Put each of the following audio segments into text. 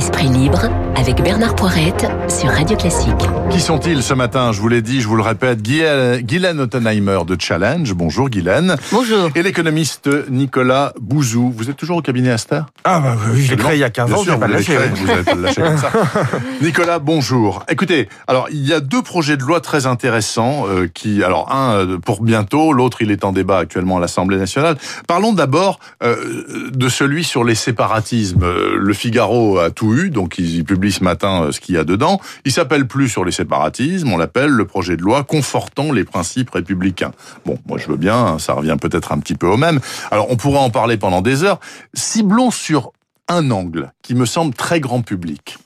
Esprit libre avec Bernard Poirette sur Radio Classique. Qui sont-ils ce matin? Je vous l'ai dit, je vous le répète, Guylaine Ottenheimer de Challenge. Bonjour Guylaine. Bonjour. Et l'économiste Nicolas Bouzou. Vous êtes toujours au cabinet Aster? Ah bah oui, je l'ai créé il y a 15 ans, je pas lâché. Vous n'avez pas le lâché comme ça. Nicolas, bonjour. Écoutez, alors il y a deux projets de loi très intéressants euh, qui, alors un euh, pour bientôt, l'autre il est en débat actuellement à l'Assemblée nationale. Parlons d'abord euh, de celui sur les séparatismes. Le Figaro a tout donc ils publient ce matin euh, ce qu'il y a dedans. Il s'appelle plus sur les séparatismes, on l'appelle le projet de loi confortant les principes républicains. Bon, moi je veux bien, hein, ça revient peut-être un petit peu au même. Alors on pourra en parler pendant des heures. Ciblons sur un angle qui me semble très grand public.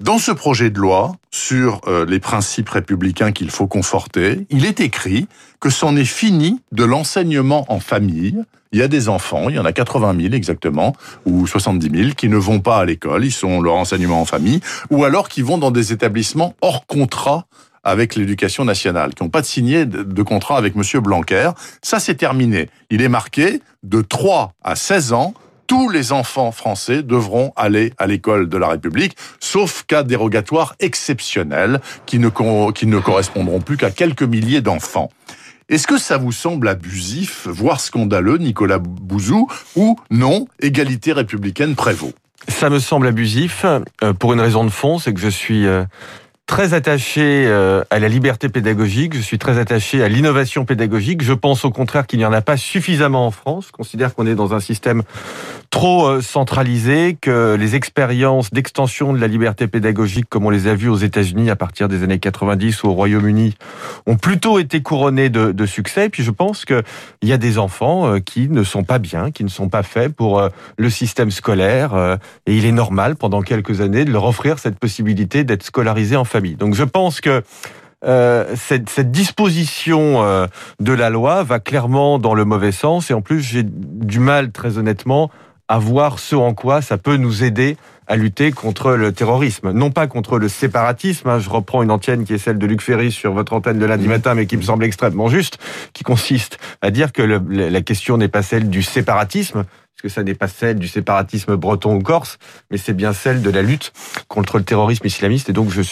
Dans ce projet de loi sur euh, les principes républicains qu'il faut conforter, il est écrit que c'en est fini de l'enseignement en famille. Il y a des enfants, il y en a 80 000 exactement, ou 70 000, qui ne vont pas à l'école, ils sont leur enseignement en famille, ou alors qui vont dans des établissements hors contrat avec l'éducation nationale, qui n'ont pas de signé de contrat avec Monsieur Blanquer. Ça, c'est terminé. Il est marqué de 3 à 16 ans, tous les enfants français devront aller à l'école de la République, sauf cas dérogatoires exceptionnels qui ne, correspondront plus qu'à quelques milliers d'enfants. Est-ce que ça vous semble abusif, voire scandaleux, Nicolas Bouzou, ou non, égalité républicaine prévaut? Ça me semble abusif, euh, pour une raison de fond, c'est que je suis... Euh, très attaché euh, à la liberté pédagogique, je suis très attaché à l'innovation pédagogique. Je pense au contraire qu'il n'y en a pas suffisamment en France. Je considère qu'on est dans un système trop euh, centralisé, que les expériences d'extension de la liberté pédagogique, comme on les a vues aux États-Unis à partir des années 90 ou au Royaume-Uni, ont plutôt été couronnées de, succès. Et puis je pense qu'il y a des enfants euh, qui ne sont pas bien, qui ne sont pas faits pour le système scolaire. Et il est normal, pendant quelques années, de leur offrir cette possibilité d'être scolarisés en donc je pense que euh, cette, cette, disposition euh, de la loi va clairement dans le mauvais sens. Et en plus j'ai du mal très honnêtement à voir ce en quoi ça peut nous aider à lutter contre le terrorisme, non pas contre le séparatisme. Hein, je reprends une antienne qui est celle de Luc Ferry sur votre antenne de lundi matin, mais qui me semble extrêmement juste, qui consiste à dire que le, la question n'est pas celle du séparatisme, que ça n'est pas celle du séparatisme breton ou corse, mais c'est bien celle de la lutte contre le terrorisme islamiste. Et donc, je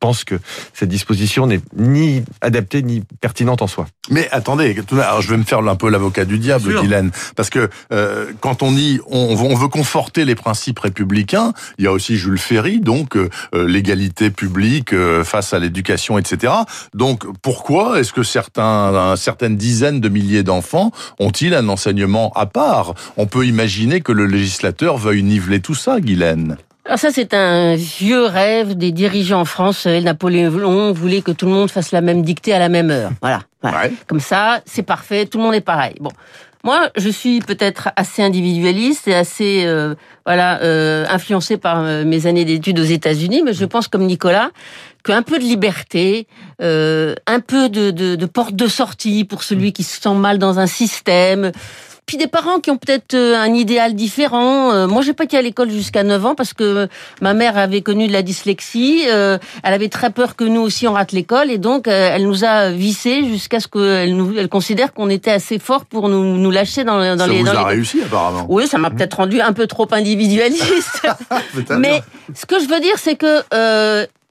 pense que cette disposition n'est ni adaptée ni pertinente en soi. Mais attendez, alors je vais me faire un peu l'avocat du diable, Guylaine, parce que euh, quand on dit on, veut conforter les principes républicains, il y a aussi Jules Ferry, donc euh, euh, l'égalité publique face à l'éducation, etc. Donc pourquoi est-ce que certains, certaines dizaines de milliers d'enfants ont-ils un enseignement à part? On peut imaginer que le législateur veuille niveler tout ça, Guylaine. Alors ça, c'est un vieux rêve des dirigeants en France. Napoléon voulait que tout le monde fasse la même dictée à la même heure. Voilà. Comme ça, c'est parfait, tout le monde est pareil. Bon. Moi, je suis peut-être assez individualiste et assez euh, voilà euh, influencé par euh, mes années d'études aux États-Unis, mais je pense comme Nicolas qu'un peu de liberté, un peu de, de, de porte de sortie pour celui qui se sent mal dans un système, puis des parents qui ont peut-être euh, un idéal différent. Euh, moi, j'ai pas été à l'école jusqu'à 9 ans parce que ma mère avait connu de la dyslexie. Euh, elle avait très peur que nous aussi on rate l'école et donc elle nous a vissé jusqu'à ce qu'elle nous, elle considère qu'on était assez fort pour nous, nous lâcher dans, dans ça les. Vous a réussi apparemment. Oui, ça m'a peut-être rendu un peu trop individualiste. Mais ce que je veux dire, c'est que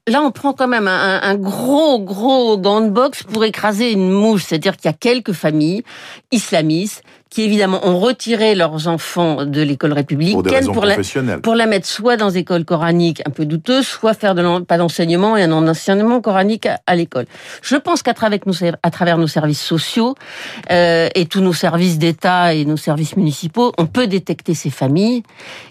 là, on prend quand même un, un, gros, gros gant de boxe pour écraser une mouche. C'est-à-dire qu'il y a quelques familles islamistes qui évidemment ont retiré leurs enfants de l'école républicaine pour, la, pour la mettre soit dans des écoles coraniques un peu douteuses, soit faire de pas d'enseignement et un enseignement coranique à, l'école. Je pense qu'à travers nos, à travers nos services sociaux euh, et tous nos services d'État et nos services municipaux, on peut détecter ces familles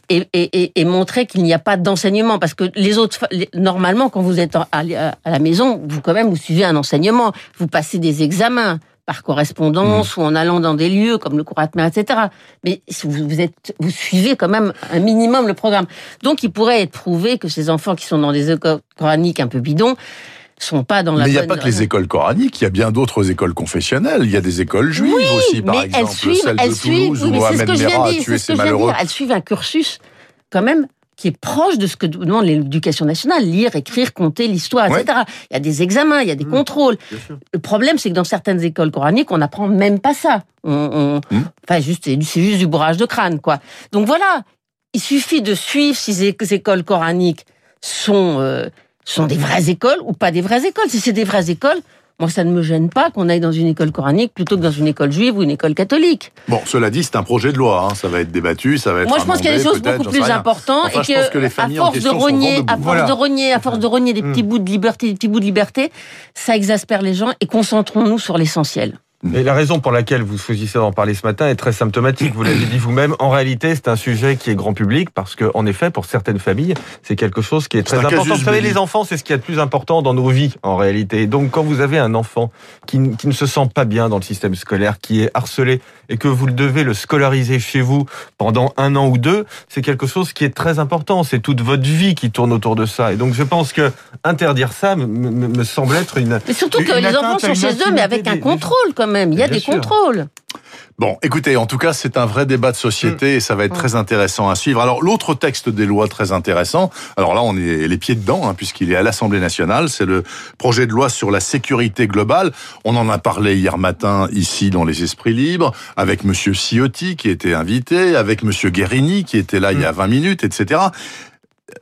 et, et, et montrer qu'il n'y a pas d'enseignement. Parce que les autres, normalement, quand vous êtes à, à la maison, vous quand même vous suivez un enseignement, vous passez des examens par correspondance mmh. ou en allant dans des lieux comme le Couratmer, etc. Mais vous, êtes, vous suivez quand même un minimum le programme. Donc, il pourrait être prouvé que ces enfants qui sont dans des écoles coraniques un peu bidons sont pas dans la Mais il n'y a pas que les écoles coraniques, il y a bien d'autres écoles confessionnelles. Il y a des écoles juives aussi, par mais exemple, elles suivent, celle elles de suivent, Toulouse, oui, où Mohamed Merah a tué ses malheureux. Elles suivent un cursus quand même qui est proche de ce que demande l'éducation nationale, lire, écrire, compter, l'histoire, etc. Il y a des examens, il y a des mmh. contrôles. Le problème, c'est que dans certaines écoles coraniques, on n'apprend même pas ça. On, mmh. Enfin, juste, c'est juste du bourrage de crâne, quoi. Donc voilà, il suffit de suivre si ces écoles coraniques sont, euh, sont des vraies écoles ou pas des vraies écoles. Si c'est des vraies écoles, moi, ça ne me gêne pas qu'on aille dans une école coranique plutôt que dans une école juive ou une école catholique. Bon, cela dit, c'est un projet de loi. Hein. Ça va être débattu, ça va être. Moi, je pense qu'il y a des choses beaucoup plus importantes et que, à force de rogner, à force de rogner, à force de rogner des mm. petits bouts de liberté, des petits bouts de liberté, ça exaspère les gens et concentrons-nous sur l'essentiel. Et la raison pour laquelle vous choisissez d'en parler ce matin est très symptomatique. Vous l'avez dit vous-même. En réalité, c'est un sujet qui est grand public parce que, en effet, pour certaines familles, c'est quelque chose qui est très important. Vous savez, les enfants, c'est ce qui est le plus important dans nos vies, en réalité. Donc, quand vous avez un enfant qui, qui, ne se sent pas bien dans le système scolaire, qui est harcelé et que vous devez le scolariser chez vous pendant un an ou deux, c'est quelque chose qui est très important. C'est toute votre vie qui tourne autour de ça. Et donc, je pense que interdire ça me, me, semble être une. Mais surtout que les enfants sont chez eux, mais avec un contrôle quand même même. Il y a des contrôles. Bon, écoutez, en tout cas, c'est un vrai débat de société mm. et ça va être mm. très intéressant à suivre. Alors, l'autre texte des lois très intéressant, alors là, on est les pieds dedans, hein, puisqu'il est à l'Assemblée nationale, c'est le projet de loi sur la sécurité globale. On en a parlé hier matin ici dans les Esprits Libres, avec Monsieur Ciotti qui était invité, avec Monsieur Guérini qui était là il y a 20 mm. minutes, etc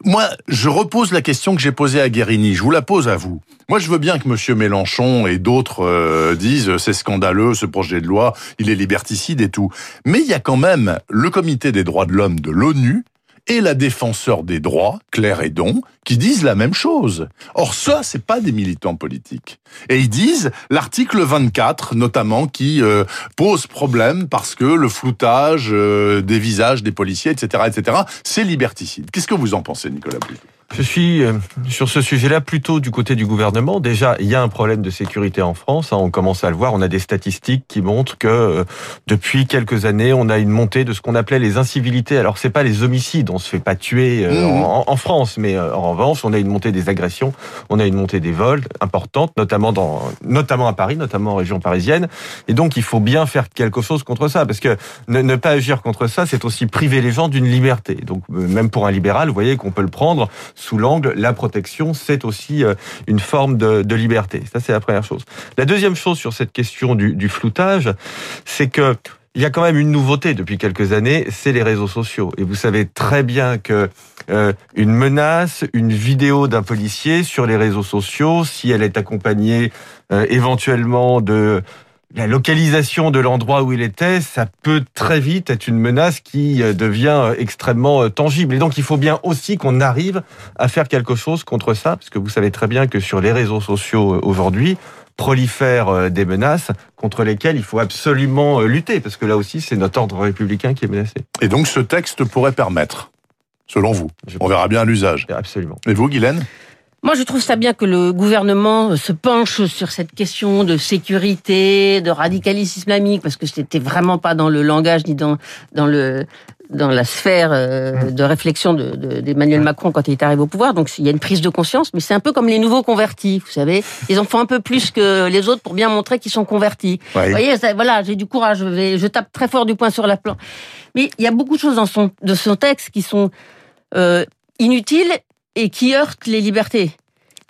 moi, je repose la question que j'ai posée à Guérini. Je vous la pose à vous. Moi, je veux bien que Monsieur Mélenchon et d'autres euh, disent c'est scandaleux ce projet de loi, il est liberticide et tout. Mais il y a quand même le Comité des droits de l'homme de l'ONU et la défenseur des droits, Claire Edon, qui disent la même chose. Or, ça, c'est pas des militants politiques. Et ils disent l'article 24, notamment, qui euh, pose problème parce que le floutage euh, des visages des policiers, etc., etc., c'est liberticide. Qu'est-ce que vous en pensez, Nicolas je suis euh, sur ce sujet-là plutôt du côté du gouvernement. Déjà, il y a un problème de sécurité en France. Hein, on commence à le voir. On a des statistiques qui montrent que euh, depuis quelques années, on a une montée de ce qu'on appelait les incivilités. Alors, c'est pas les homicides. On se fait pas tuer euh, mmh. en, France, mais en revanche, on a une montée des agressions. On a une montée des vols importante, notamment dans, notamment à Paris, notamment en région parisienne. Et donc, il faut bien faire quelque chose contre ça, parce que ne, ne pas agir contre ça, c'est aussi priver les gens d'une liberté. Donc, même pour un libéral, vous voyez qu'on peut le prendre sous l'angle, la protection, c'est aussi euh, une forme de, liberté. Ça, c'est la première chose. La deuxième chose sur cette question du, floutage, c'est que il y a quand même une nouveauté depuis quelques années, c'est les réseaux sociaux. Et vous savez très bien que euh, une menace, une vidéo d'un policier sur les réseaux sociaux, si elle est accompagnée euh, éventuellement de la localisation de l'endroit où il était, ça peut très vite être une menace qui euh, devient euh, extrêmement euh, tangible. Et donc, il faut bien aussi qu'on arrive à faire quelque chose contre ça, parce que vous savez très bien que sur les réseaux sociaux aujourd'hui, prolifèrent des menaces contre lesquelles il faut absolument lutter, parce que là aussi, c'est notre ordre républicain qui est menacé. Et donc, ce texte pourrait permettre, selon vous, on verra bien l'usage. Absolument. Et vous, Guylaine? Moi, je trouve ça bien que le gouvernement se penche sur cette question de sécurité, de radicalisme islamique, parce que c'était vraiment pas dans le langage ni dans dans le dans la sphère euh, de réflexion d'Emmanuel de, Macron quand il est arrivé au pouvoir. Donc il y a une prise de conscience, mais c'est un peu comme les nouveaux convertis, vous savez. Ils en font un peu plus que les autres pour bien montrer qu'ils sont convertis. Vous voyez, voilà, j'ai du courage, je, vais, je tape très fort du poing sur la plan. Mais il y a beaucoup de choses dans son, de son texte qui sont euh, inutiles et qui heurte les libertés.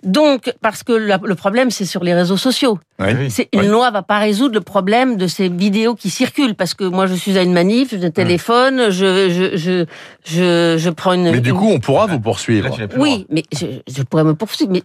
Donc, parce que le problème, c'est sur les réseaux sociaux. C'est une loi va pas résoudre le problème de ces vidéos qui circulent parce que moi je suis à une manif, je téléphone, je je je je, je prends une. Mais du coup, on pourra vous poursuivre. oui, mais je, je, pourrais me poursuivre. Mais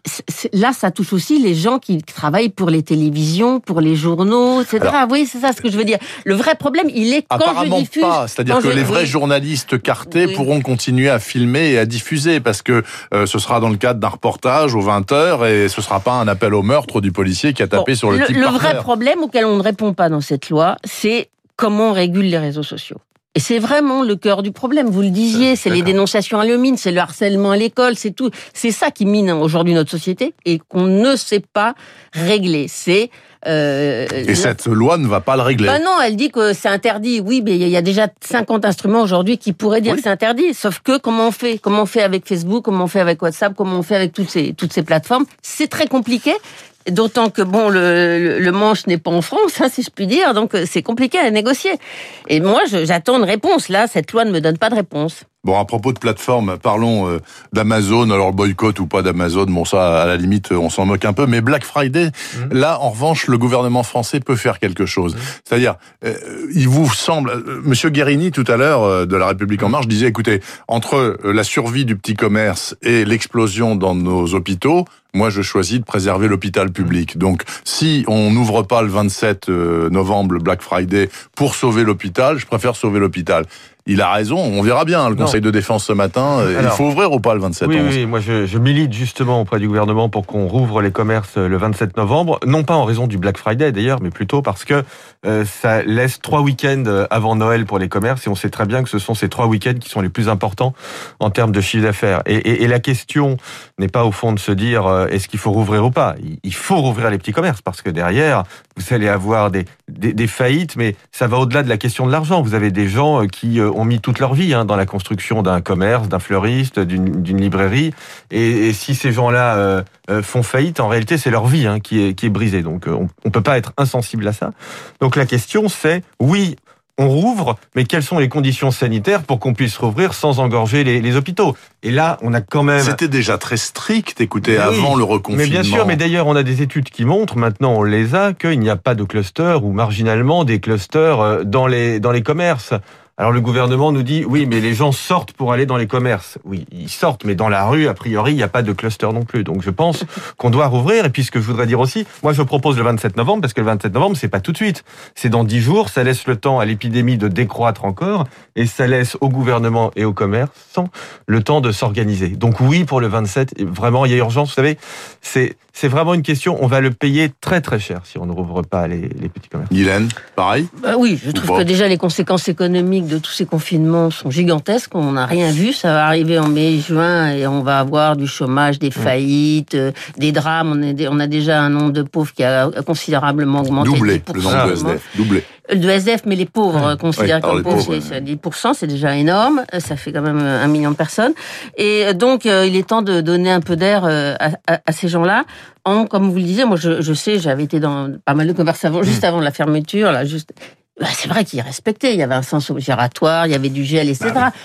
là, ça touche aussi les gens qui travaillent pour les télévisions, pour les journaux, etc. oui, c'est ça ce que je veux dire. Le vrai problème, il est quand je diffuse. pas. C'est-à-dire que les vrais journalistes cartés pourront continuer à filmer et à diffuser parce que euh, ce sera dans le cadre d'un reportage aux 20 et ce sera pas un appel au meurtre du policier qui a tapé sur le, vrai problème auquel on ne répond pas dans cette loi, c'est comment on régule les réseaux sociaux. Et c'est vraiment le cœur du problème. Vous le disiez, c'est les dénonciations à l'humine, c'est le harcèlement à l'école, c'est tout. C'est ça qui mine aujourd'hui notre société et qu'on ne sait pas régler. C'est euh, et cette loi ne va pas le régler. Bah non, elle dit que c'est interdit. Oui, mais il y a déjà 50 instruments aujourd'hui qui pourraient dire que c'est interdit. Sauf que comment on fait? Comment on fait avec Facebook? Comment on fait avec WhatsApp? Comment on fait avec toutes ces toutes ces plateformes? C'est très compliqué. D'autant que bon, le, le, manche n'est pas en France, hein, si je puis dire, donc euh, c'est compliqué à négocier. Et moi, j'attends une réponse. Là, cette loi ne me donne pas de réponse. Bon, à propos de plateforme, parlons euh, d'Amazon. Alors boycott ou pas d'Amazon, bon ça, à la limite, on s'en moque un peu. Mais Black Friday, mmh. là, en revanche, le gouvernement français peut faire quelque chose. Mmh. C'est-à-dire, euh, il vous semble, euh, Monsieur Guérini tout à l'heure de la République en marche disait, écoutez, entre la survie du petit commerce et l'explosion dans nos hôpitaux, moi, je choisis de préserver l'hôpital public. Donc, si on n'ouvre pas le 27 novembre, Black Friday, pour sauver l'hôpital, je préfère sauver l'hôpital il a raison. On verra bien le Conseil de défense ce matin. il faut ouvrir ou pas le 27 oui, oui, moi je, je, milite justement auprès du gouvernement pour qu'on rouvre les commerces le 27 novembre. Non pas en raison du Black Friday d'ailleurs, mais plutôt parce que euh, ça laisse trois week-ends avant Noël pour les commerces et on sait très bien que ce sont ces trois week-ends qui sont les plus importants en termes de chiffre d'affaires. Et, et, et, la question n'est pas au fond de se dire euh, est-ce qu'il faut rouvrir ou pas? Il faut rouvrir les petits commerces parce que derrière vous allez avoir des, des, des faillites, mais ça va au-delà de la question de l'argent. Vous avez des gens euh, qui ont mis toute leur vie hein, dans la construction d'un commerce, d'un fleuriste, d'une librairie. Et, et, si ces gens-là euh, euh, font faillite, en réalité, c'est leur vie hein, qui, est, qui est brisée. Donc, euh, on ne peut pas être insensible à ça. Donc, la question, c'est, oui, on rouvre, mais quelles sont les conditions sanitaires pour qu'on puisse rouvrir sans engorger les, les, hôpitaux? Et là, on a quand même... C'était déjà très strict, écoutez, avant le reconfinement. Mais bien sûr, mais d'ailleurs, on a des études qui montrent, maintenant on les a, qu'il n'y a pas de clusters ou marginalement des clusters dans les, dans les commerces. Alors le gouvernement nous dit oui, mais les gens sortent pour aller dans les commerces. Oui, ils sortent, mais dans la rue, a priori, il n'y a pas de cluster non plus. Donc je pense qu'on doit rouvrir. Et puis ce que je voudrais dire aussi, moi je propose le 27 novembre parce que le 27 novembre c'est pas tout de suite, c'est dans 10 jours. Ça laisse le temps à l'épidémie de décroître encore et ça laisse au gouvernement et aux commerçants le temps de s'organiser. Donc oui pour le 27, vraiment il y a urgence. Vous savez, c'est c'est vraiment une question. On va le payer très très cher si on ne rouvre pas les, les petits commerces. Guylaine, pareil. Bah oui, je trouve que déjà les conséquences économiques de tous ces confinements sont gigantesques. On n'a rien vu. Ça va arriver en mai, juin et on va avoir du chômage, des faillites, euh, des drames. On, est, on, a déjà un nombre de pauvres qui a considérablement augmenté. Doublé, le nombre de SDF. Doublé. De SDF, mais les pauvres oui. considèrent oui, comme pauvres, c'est 10%, c'est déjà énorme. Ça fait quand même un million de personnes. Et donc, il est temps de donner un peu d'air à, à, à, ces gens-là. En, comme vous le disiez, moi, je, je sais, j'avais été dans pas mal de conversations juste avant la fermeture, là, juste bah, c'est vrai qu'il respectait. Il y avait un sens giratoire, il y avait du gel, etc. Bah oui.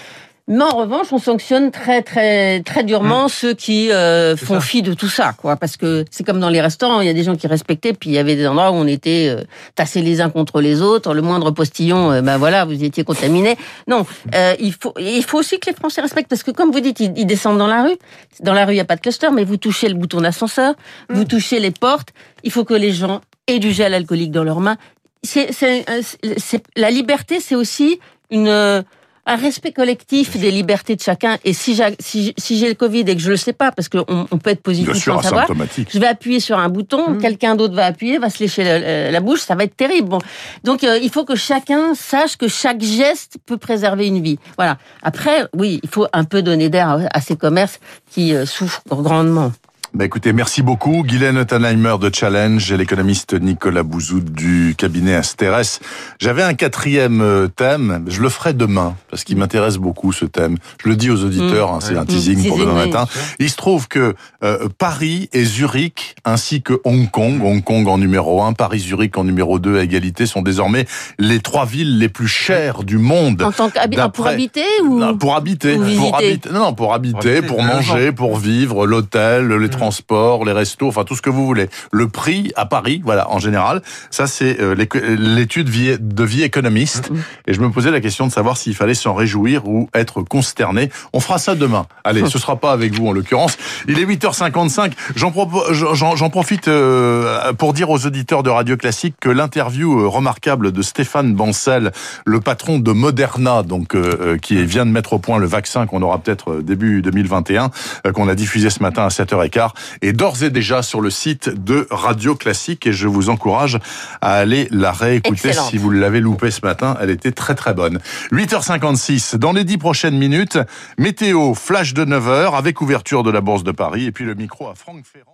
Mais en revanche, on sanctionne très très très durement mmh. ceux qui euh, font fi de tout ça, quoi. Parce que c'est comme dans les restaurants, il y a des gens qui respectaient, puis il y avait des endroits où on était euh, tassés les uns contre les autres. Le moindre postillon, euh, ben voilà, vous étiez contaminé. Non, euh, il faut il faut aussi que les Français respectent, parce que comme vous dites, ils, ils descendent dans la rue. Dans la rue, il y a pas de cluster, mais vous touchez le bouton d'ascenseur, mmh. vous touchez les portes. Il faut que les gens aient du gel alcoolique dans leurs mains c'est la liberté, c'est aussi une un respect collectif des libertés de chacun. Et si j'ai si, si le Covid et que je le sais pas, parce qu'on on peut être positif sûr, sans savoir, je vais appuyer sur un bouton, mmh. quelqu'un d'autre va appuyer, va se lécher la, la, bouche, ça va être terrible. Bon, donc euh, il faut que chacun sache que chaque geste peut préserver une vie. Voilà. Après, oui, il faut un peu donner d'air à, à, ces commerces qui euh, souffrent grandement. Bah écoutez, merci beaucoup. Guylaine Tannheimer de Challenge et l'économiste Nicolas Bouzou du cabinet Asteres. J'avais un quatrième euh, thème, je le ferai demain, parce qu'il m'intéresse beaucoup ce thème. Je le dis aux auditeurs, mmh. hein, c'est un teasing mmh. pour demain matin. Il se trouve que euh, Paris et Zurich, ainsi que Hong Kong, Hong Kong en numéro 1, Paris-Zurich en numéro 2 à égalité, sont désormais les trois villes les plus chères du monde. En tant qu'habitant, pour habiter ou non, Pour habiter. Pour habiter. Non, non, pour habiter, pour, pour manger, pour vivre, l'hôtel, les mmh transports, les restos, enfin tout ce que vous voulez. Le prix à Paris, voilà, en général, ça c'est euh, l'étude de vie économiste. Et je me posais la question de savoir s'il fallait s'en réjouir ou être consterné. On fera ça demain. Allez, ce sera pas avec vous en l'occurrence. Il est 8h55. J'en profite euh, pour dire aux auditeurs de Radio Classique que l'interview euh, remarquable de Stéphane Bancel, le patron de Moderna, donc qui vient de mettre au point le vaccin qu'on aura peut-être début 2021, qu'on a diffusé ce matin à 7h15, est d'ores et déjà sur le site de Radio Classique et je vous encourage à aller la réécouter si vous l'avez loupé ce matin. Elle était très très bonne. 8h56, dans les 10 prochaines minutes, météo flash de 9h avec ouverture de la Bourse de Paris et puis le micro à Franck Ferrand.